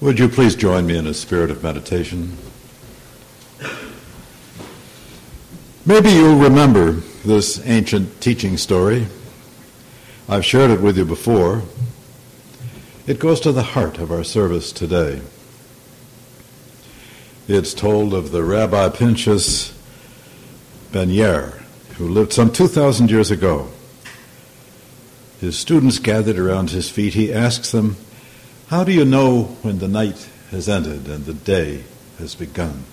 Would you please join me in a spirit of meditation? Maybe you'll remember this ancient teaching story. I've shared it with you before. It goes to the heart of our service today. It's told of the Rabbi Pinchas Ben Yair, who lived some 2,000 years ago. His students gathered around his feet. He asks them, How do you know when the night has ended and the day has begun?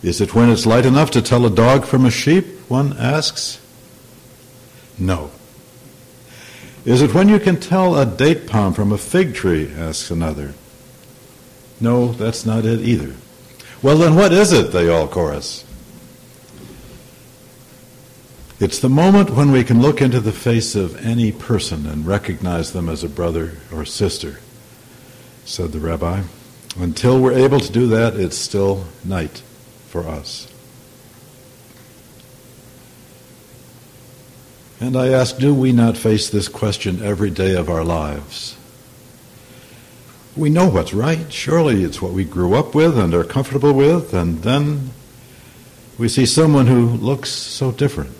Is it when it's light enough to tell a dog from a sheep? One asks. No. Is it when you can tell a date palm from a fig tree? asks another. No, that's not it either. Well, then what is it? They all chorus. It's the moment when we can look into the face of any person and recognize them as a brother or sister, said the rabbi. Until we're able to do that, it's still night for us. And I ask, do we not face this question every day of our lives? We know what's right. Surely it's what we grew up with and are comfortable with, and then we see someone who looks so different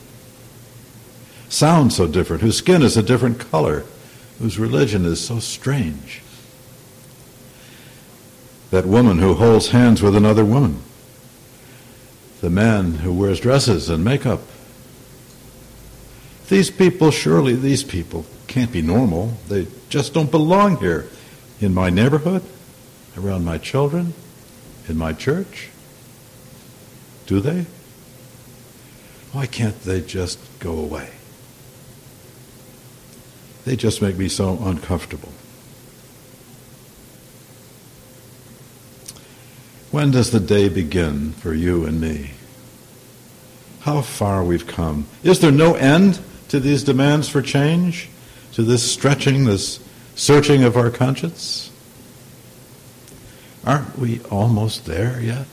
sound so different, whose skin is a different color, whose religion is so strange. That woman who holds hands with another woman, the man who wears dresses and makeup. These people, surely these people can't be normal. They just don't belong here in my neighborhood, around my children, in my church. Do they? Why can't they just go away? They just make me so uncomfortable. When does the day begin for you and me? How far we've come. Is there no end to these demands for change? To this stretching, this searching of our conscience? Aren't we almost there yet?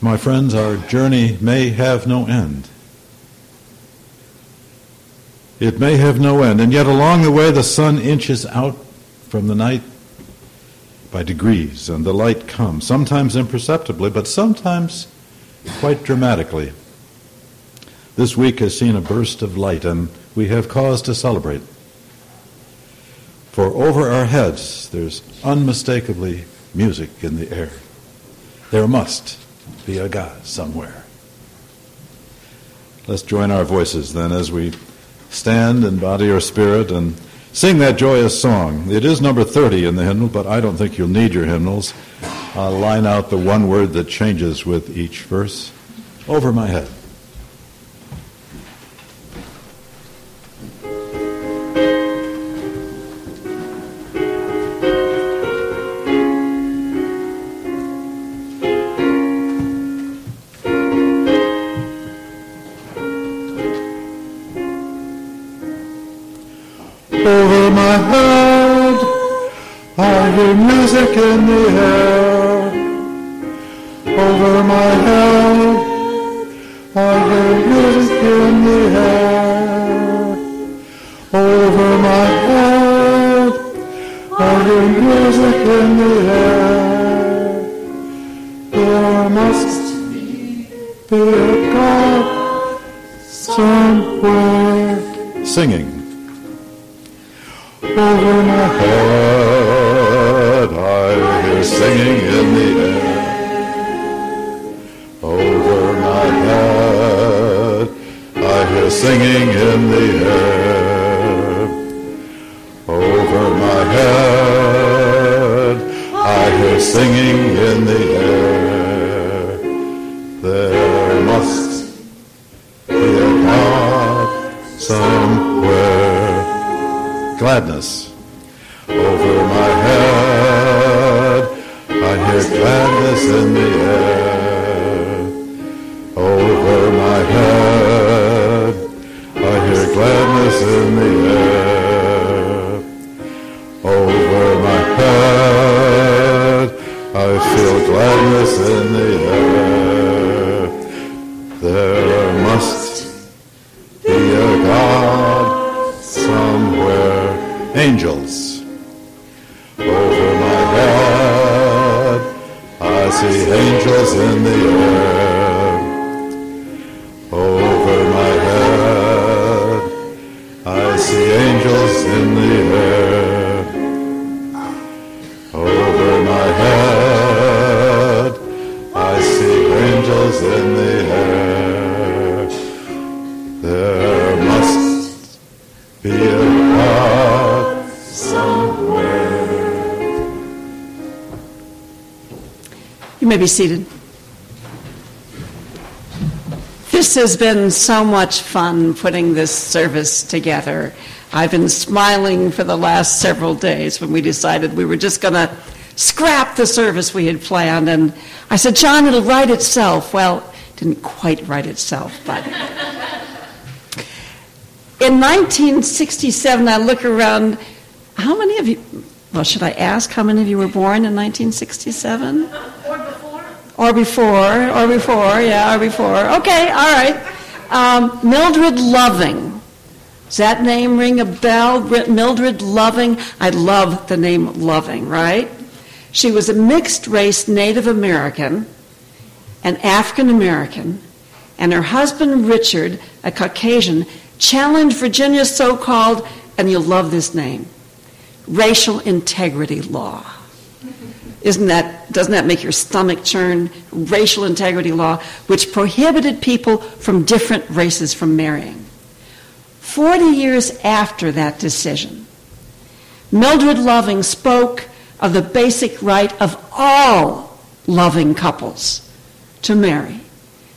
My friends, our journey may have no end. It may have no end, and yet along the way the sun inches out from the night by degrees, and the light comes, sometimes imperceptibly, but sometimes quite dramatically. This week has seen a burst of light, and we have cause to celebrate. For over our heads there's unmistakably music in the air. There must be a God somewhere. Let's join our voices then as we stand in body or spirit and sing that joyous song. It is number 30 in the hymnal, but I don't think you'll need your hymnals. I'll line out the one word that changes with each verse over my head. There must be in the somewhere. see angels in the air. Be seated. This has been so much fun putting this service together. I've been smiling for the last several days when we decided we were just going to scrap the service we had planned. And I said, John, it'll write itself. Well, it didn't quite write itself, but. In 1967, I look around. How many of you, well, should I ask how many of you were born in 1967? Or before, or before, yeah, or before. Okay, all right. Um, Mildred Loving. Does that name ring a bell? Mildred Loving. I love the name Loving, right? She was a mixed race Native American, an African American, and her husband Richard, a Caucasian, challenged Virginia's so called, and you'll love this name, racial integrity law. Isn't that, doesn't that make your stomach churn? Racial integrity law, which prohibited people from different races from marrying. Forty years after that decision, Mildred Loving spoke of the basic right of all loving couples to marry,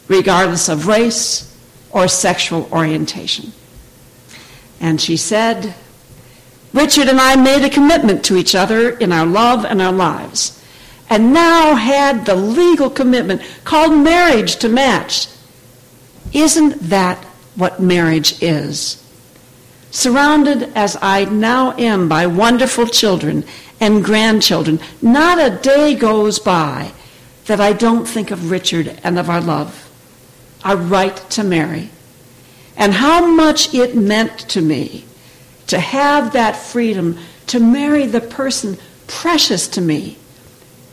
regardless of race or sexual orientation. And she said, Richard and I made a commitment to each other in our love and our lives and now had the legal commitment called marriage to match. Isn't that what marriage is? Surrounded as I now am by wonderful children and grandchildren, not a day goes by that I don't think of Richard and of our love, our right to marry, and how much it meant to me to have that freedom to marry the person precious to me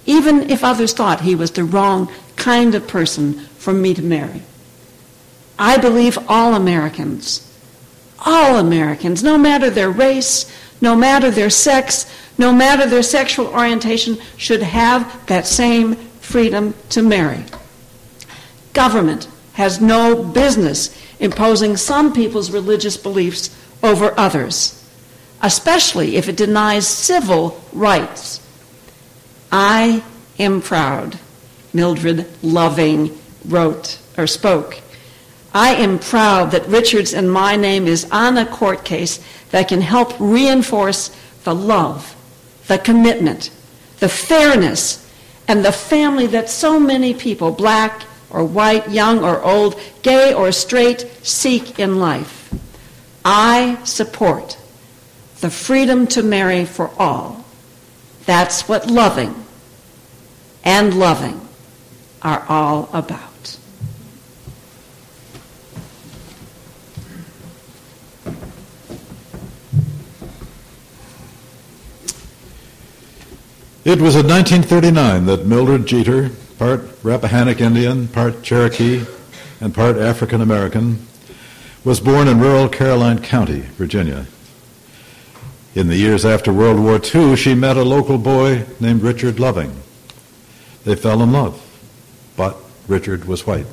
even if others thought he was the wrong kind of person for me to marry. I believe all Americans, all Americans, no matter their race, no matter their sex, no matter their sexual orientation, should have that same freedom to marry. Government has no business imposing some people's religious beliefs over others, especially if it denies civil rights I am proud, Mildred Loving wrote or spoke. I am proud that Richards and my name is on a court case that can help reinforce the love, the commitment, the fairness, and the family that so many people, black or white, young or old, gay or straight, seek in life. I support the freedom to marry for all. That's what loving and loving are all about. It was in 1939 that Mildred Jeter, part Rappahannock Indian, part Cherokee, and part African American, was born in rural Caroline County, Virginia. In the years after World War II, she met a local boy named Richard Loving. They fell in love, but Richard was white.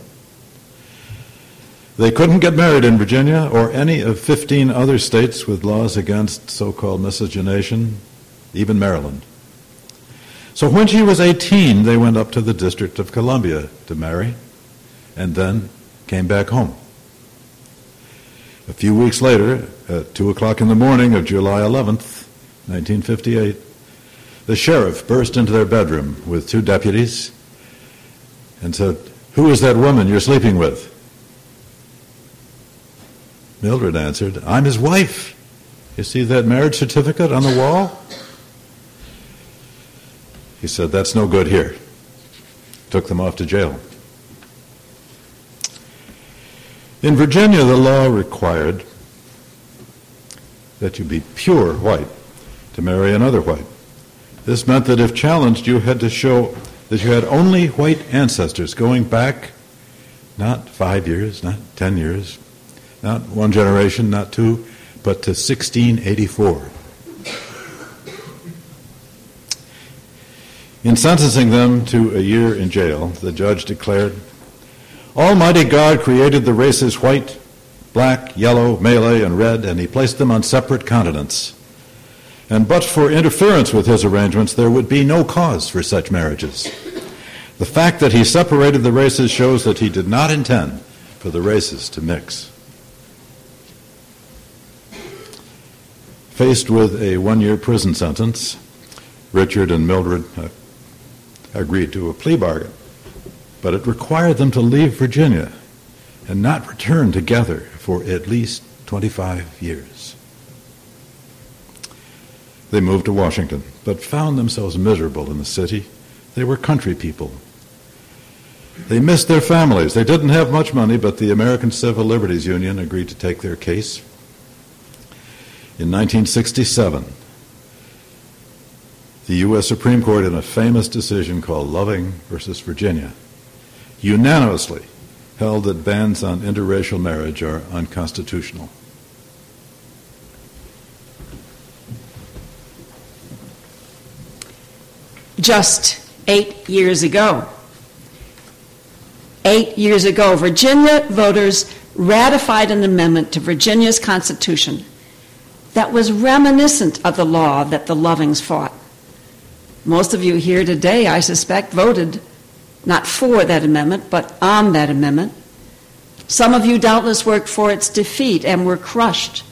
They couldn't get married in Virginia or any of 15 other states with laws against so called miscegenation, even Maryland. So when she was 18, they went up to the District of Columbia to marry and then came back home. A few weeks later, at 2 o'clock in the morning of July 11th, 1958, the sheriff burst into their bedroom with two deputies and said, Who is that woman you're sleeping with? Mildred answered, I'm his wife. You see that marriage certificate on the wall? He said, That's no good here. Took them off to jail. In Virginia, the law required that you be pure white to marry another white. This meant that if challenged, you had to show that you had only white ancestors going back not five years, not ten years, not one generation, not two, but to 1684. In sentencing them to a year in jail, the judge declared, Almighty God created the races white, black, yellow, Malay, and red, and he placed them on separate continents. And but for interference with his arrangements, there would be no cause for such marriages. The fact that he separated the races shows that he did not intend for the races to mix. Faced with a one year prison sentence, Richard and Mildred uh, agreed to a plea bargain, but it required them to leave Virginia and not return together for at least 25 years. They moved to Washington, but found themselves miserable in the city. They were country people they missed their families. They didn't have much money, but the American Civil Liberties Union agreed to take their case. In 1967, the U.S. Supreme Court, in a famous decision called Loving versus Virginia, unanimously held that bans on interracial marriage are unconstitutional. Just eight years ago, eight years ago, Virginia voters ratified an amendment to Virginia's Constitution that was reminiscent of the law that the Lovings fought. Most of you here today, I suspect, voted not for that amendment, but on that amendment. Some of you doubtless worked for its defeat and were crushed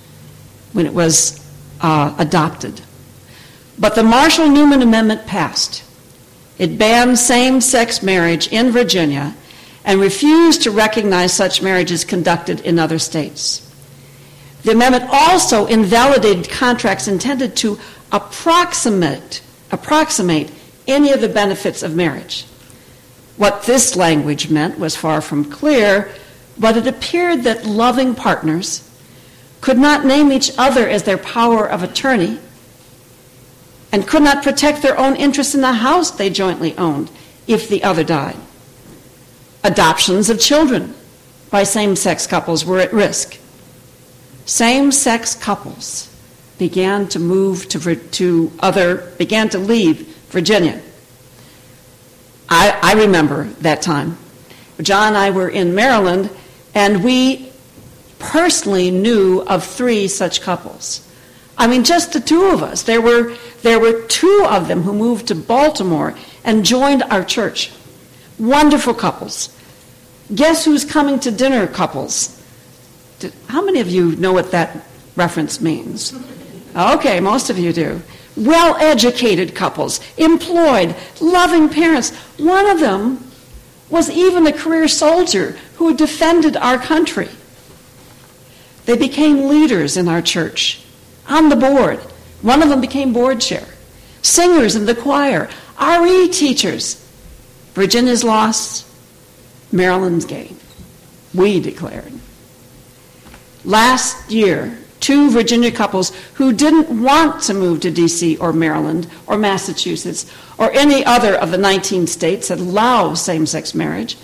when it was uh, adopted. But the Marshall Newman Amendment passed. It banned same sex marriage in Virginia and refused to recognize such marriages conducted in other states. The amendment also invalidated contracts intended to approximate, approximate any of the benefits of marriage. What this language meant was far from clear, but it appeared that loving partners could not name each other as their power of attorney and could not protect their own interests in the house they jointly owned if the other died. Adoptions of children by same sex couples were at risk. Same sex couples began to move to, to other, began to leave Virginia. I, I remember that time. John and I were in Maryland, and we personally knew of three such couples. I mean, just the two of us. There were, there were two of them who moved to Baltimore and joined our church. Wonderful couples. Guess who's coming to dinner couples? How many of you know what that reference means? Okay, most of you do. Well educated couples, employed, loving parents. One of them was even a career soldier who defended our country. They became leaders in our church, on the board. One of them became board chair. Singers in the choir, RE teachers. Virginia's lost, Maryland's gain. We declared. Last year, two Virginia couples who didn't want to move to D.C. or Maryland or Massachusetts or any other of the 19 states that allow same sex marriage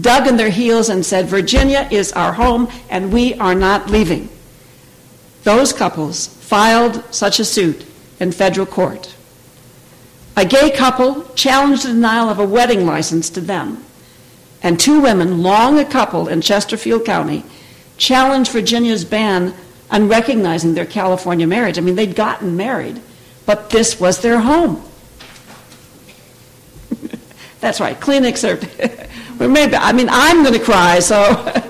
dug in their heels and said, Virginia is our home and we are not leaving. Those couples filed such a suit in federal court. A gay couple challenged the denial of a wedding license to them. And two women, long a couple in Chesterfield County, challenged Virginia's ban on recognizing their California marriage. I mean, they'd gotten married, but this was their home. That's right, clinics are. maybe, I mean, I'm going to cry, so.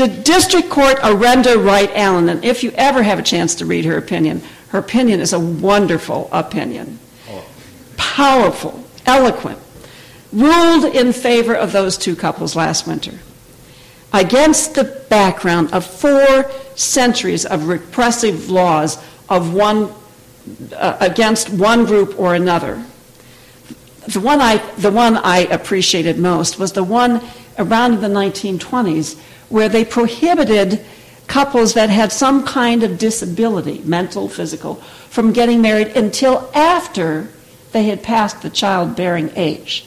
Did District Court Arenda Wright Allen, and if you ever have a chance to read her opinion, her opinion is a wonderful opinion. Powerful, eloquent, ruled in favor of those two couples last winter against the background of four centuries of repressive laws of one uh, against one group or another. The one, I, the one I appreciated most was the one around the 1920s where they prohibited couples that had some kind of disability, mental, physical, from getting married until after they had passed the childbearing age.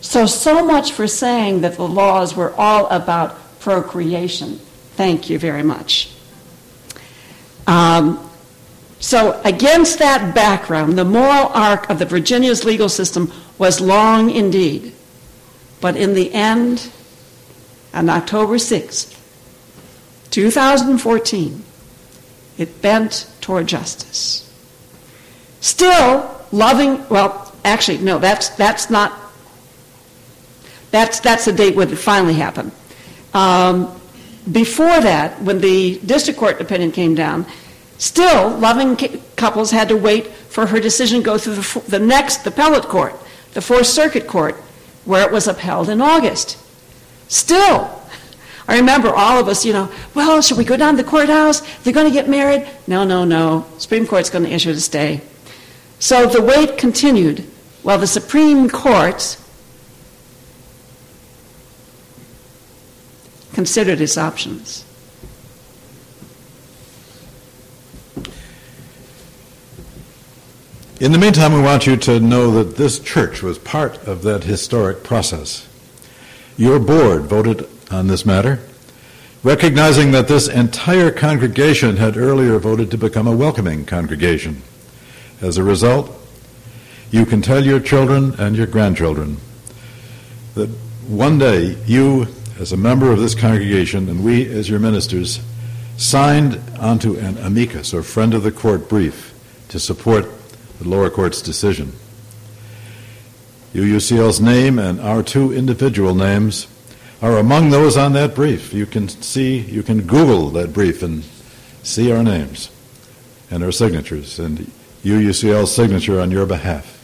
So, so much for saying that the laws were all about procreation. Thank you very much. Um, so, against that background, the moral arc of the Virginia's legal system was long indeed. But in the end, on October 6th, 2014, it bent toward justice. Still loving, well, actually, no, that's, that's not, that's, that's the date when it finally happened. Um, before that, when the district court opinion came down, still loving couples had to wait for her decision to go through the, the next appellate court, the Fourth Circuit Court, where it was upheld in August. Still, I remember all of us, you know, well, should we go down to the courthouse? They're going to get married? No, no, no. Supreme Court's going to issue the stay. So the wait continued while the Supreme Court considered its options. In the meantime, we want you to know that this church was part of that historic process. Your board voted on this matter, recognizing that this entire congregation had earlier voted to become a welcoming congregation. As a result, you can tell your children and your grandchildren that one day you, as a member of this congregation, and we, as your ministers, signed onto an amicus, or friend of the court brief, to support the lower court's decision. UUCL's name and our two individual names are among those on that brief. You can see, you can Google that brief and see our names and our signatures and UUCL's signature on your behalf.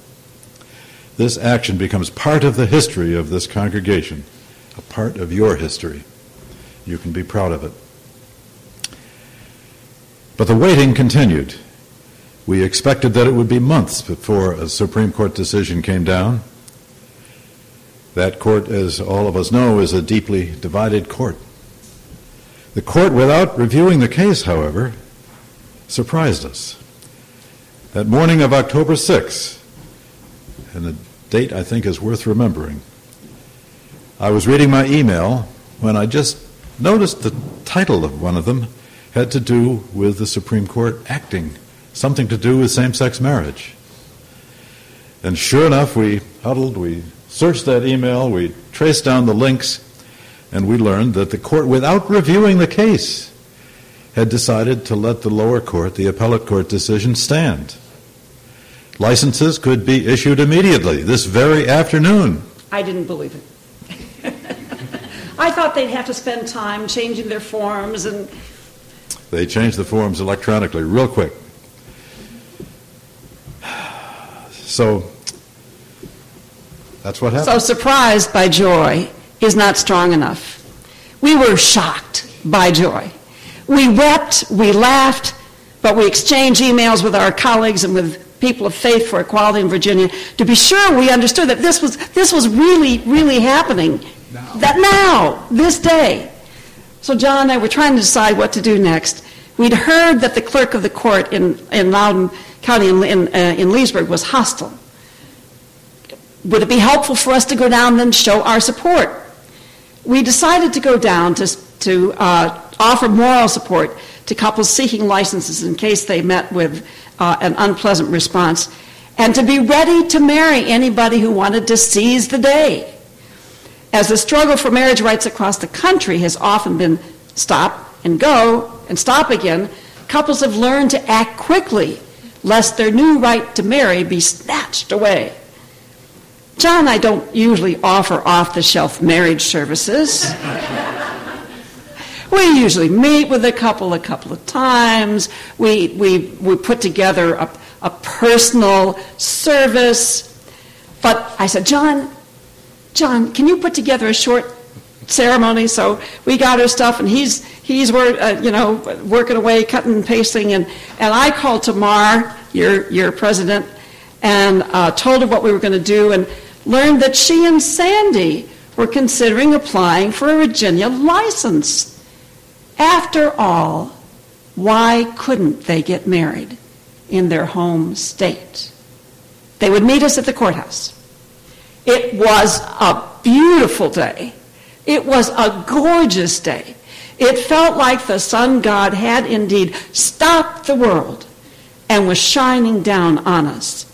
This action becomes part of the history of this congregation, a part of your history. You can be proud of it. But the waiting continued. We expected that it would be months before a Supreme Court decision came down. That court, as all of us know, is a deeply divided court. The court, without reviewing the case, however, surprised us. That morning of October 6th, and the date I think is worth remembering, I was reading my email when I just noticed the title of one of them had to do with the Supreme Court acting, something to do with same sex marriage. And sure enough, we huddled, we searched that email, we traced down the links, and we learned that the court, without reviewing the case, had decided to let the lower court, the appellate court decision, stand. Licenses could be issued immediately, this very afternoon. I didn't believe it. I thought they'd have to spend time changing their forms and. They changed the forms electronically real quick. So that's what happened. So surprised by joy is not strong enough. We were shocked by joy. We wept, we laughed, but we exchanged emails with our colleagues and with people of faith for equality in Virginia to be sure we understood that this was, this was really, really happening. Now. That now, this day. So John and I were trying to decide what to do next. We'd heard that the clerk of the court in, in Loudoun County in, in, uh, in Leesburg was hostile would it be helpful for us to go down and show our support? We decided to go down to, to uh, offer moral support to couples seeking licenses in case they met with uh, an unpleasant response, and to be ready to marry anybody who wanted to seize the day. As the struggle for marriage rights across the country has often been stop and go and stop again, couples have learned to act quickly lest their new right to marry be snatched away. John and I don't usually offer off the shelf marriage services. we usually meet with a couple a couple of times. We, we, we put together a, a personal service. But I said, John, John, can you put together a short ceremony? So we got our stuff, and he's he's work, uh, you know working away, cutting and pasting, and and I called Tamar, your your president, and uh, told her what we were going to do, and learned that she and Sandy were considering applying for a Virginia license. After all, why couldn't they get married in their home state? They would meet us at the courthouse. It was a beautiful day. It was a gorgeous day. It felt like the sun god had indeed stopped the world and was shining down on us.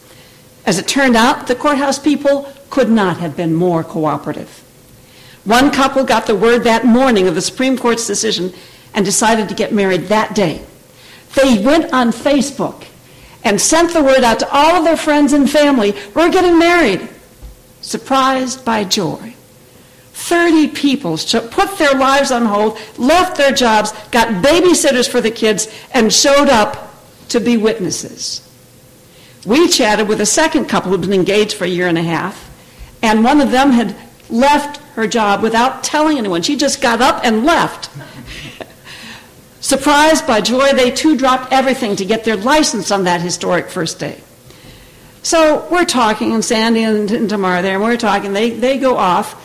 As it turned out, the courthouse people could not have been more cooperative. One couple got the word that morning of the Supreme Court's decision and decided to get married that day. They went on Facebook and sent the word out to all of their friends and family we're getting married. Surprised by joy. 30 people put their lives on hold, left their jobs, got babysitters for the kids, and showed up to be witnesses. We chatted with a second couple who'd been engaged for a year and a half, and one of them had left her job without telling anyone. She just got up and left. Surprised by joy, they too dropped everything to get their license on that historic first day. So we're talking, and Sandy and, and Tamara there, and we're talking. They, they go off,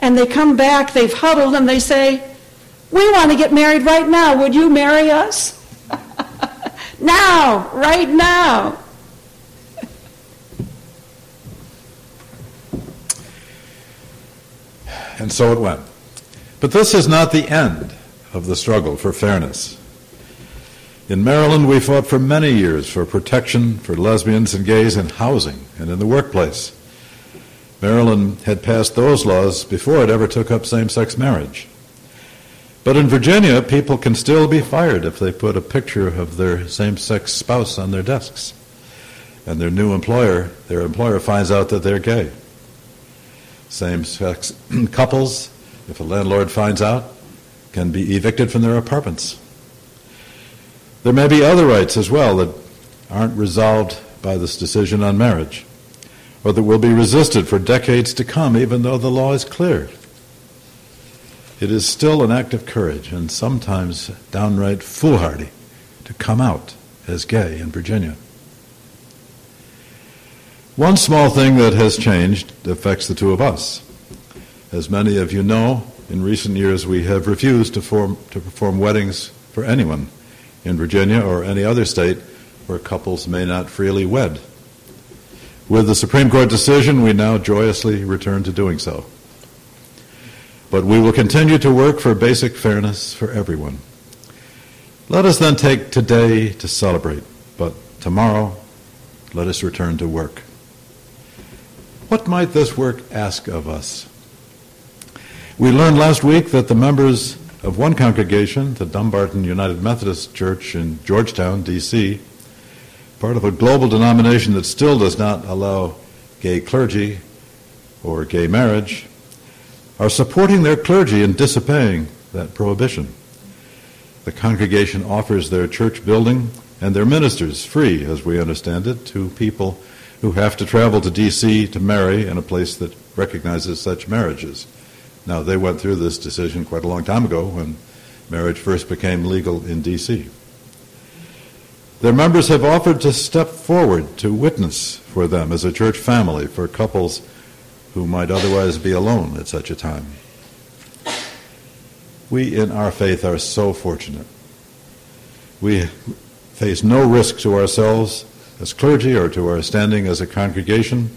and they come back, they've huddled, and they say, We want to get married right now. Would you marry us? now, right now. And so it went. But this is not the end of the struggle for fairness. In Maryland, we fought for many years for protection for lesbians and gays in housing and in the workplace. Maryland had passed those laws before it ever took up same sex marriage. But in Virginia, people can still be fired if they put a picture of their same sex spouse on their desks. And their new employer, their employer finds out that they're gay. Same sex couples, if a landlord finds out, can be evicted from their apartments. There may be other rights as well that aren't resolved by this decision on marriage, or that will be resisted for decades to come, even though the law is clear. It is still an act of courage and sometimes downright foolhardy to come out as gay in Virginia. One small thing that has changed affects the two of us. As many of you know, in recent years we have refused to, form, to perform weddings for anyone in Virginia or any other state where couples may not freely wed. With the Supreme Court decision, we now joyously return to doing so. But we will continue to work for basic fairness for everyone. Let us then take today to celebrate, but tomorrow let us return to work. What might this work ask of us? We learned last week that the members of one congregation, the Dumbarton United Methodist Church in Georgetown, D.C., part of a global denomination that still does not allow gay clergy or gay marriage, are supporting their clergy in disobeying that prohibition. The congregation offers their church building and their ministers free, as we understand it, to people who have to travel to D.C. to marry in a place that recognizes such marriages. Now, they went through this decision quite a long time ago when marriage first became legal in D.C. Their members have offered to step forward to witness for them as a church family for couples who might otherwise be alone at such a time. We in our faith are so fortunate. We face no risk to ourselves as clergy or to our standing as a congregation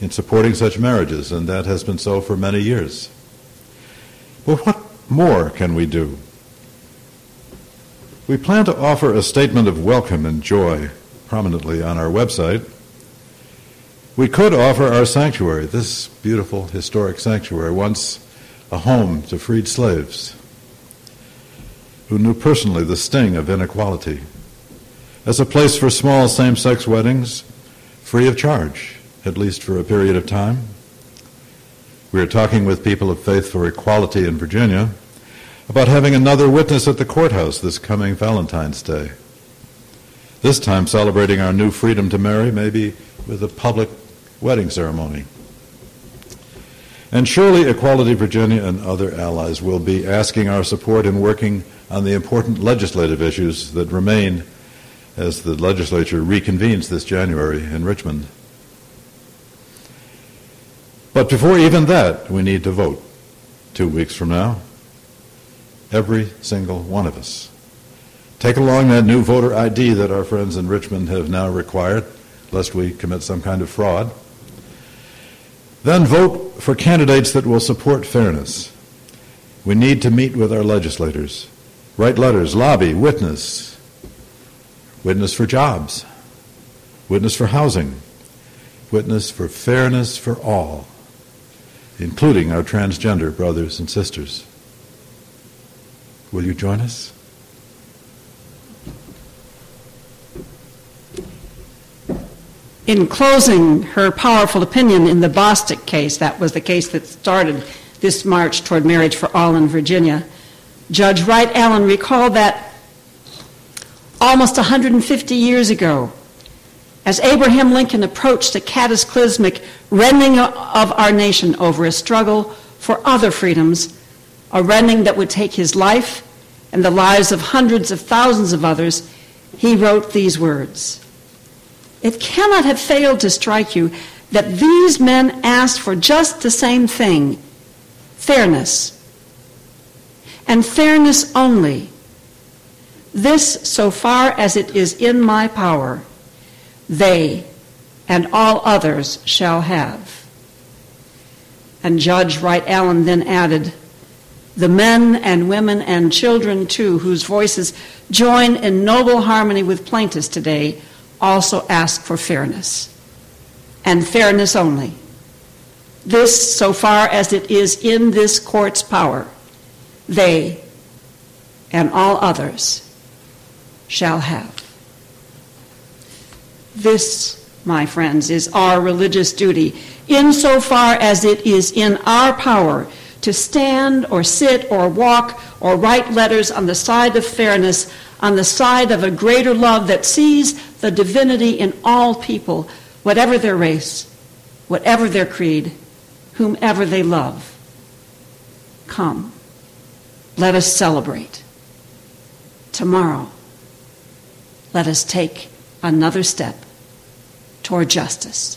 in supporting such marriages, and that has been so for many years. But what more can we do? We plan to offer a statement of welcome and joy prominently on our website. We could offer our sanctuary, this beautiful historic sanctuary, once a home to freed slaves who knew personally the sting of inequality as a place for small same sex weddings free of charge, at least for a period of time. We are talking with people of faith for equality in Virginia about having another witness at the courthouse this coming Valentine's Day. This time celebrating our new freedom to marry, maybe with a public wedding ceremony. And surely Equality Virginia and other allies will be asking our support in working on the important legislative issues that remain as the legislature reconvenes this January in Richmond. But before even that, we need to vote two weeks from now. Every single one of us. Take along that new voter ID that our friends in Richmond have now required. lest we commit some kind of fraud. Then vote for candidates that will support fairness. We need to meet with our legislators, write letters, lobby, witness, witness for jobs, witness for housing, witness for fairness for all, including our transgender brothers and sisters. Will you join us? In closing her powerful opinion in the Bostic case, that was the case that started this march toward marriage for all in Virginia, Judge Wright Allen recalled that almost 150 years ago, as Abraham Lincoln approached the cataclysmic rending of our nation over a struggle for other freedoms, a rending that would take his life and the lives of hundreds of thousands of others, he wrote these words It cannot have failed to strike you that these men asked for just the same thing fairness. And fairness only. This, so far as it is in my power, they and all others shall have. And Judge Wright Allen then added, the men and women and children too, whose voices join in noble harmony with plaintiffs today, also ask for fairness. And fairness only. This, so far as it is in this court's power, they and all others shall have. This, my friends, is our religious duty, insofar as it is in our power to stand or sit or walk or write letters on the side of fairness, on the side of a greater love that sees the divinity in all people, whatever their race, whatever their creed, whomever they love. Come, let us celebrate. Tomorrow, let us take another step toward justice.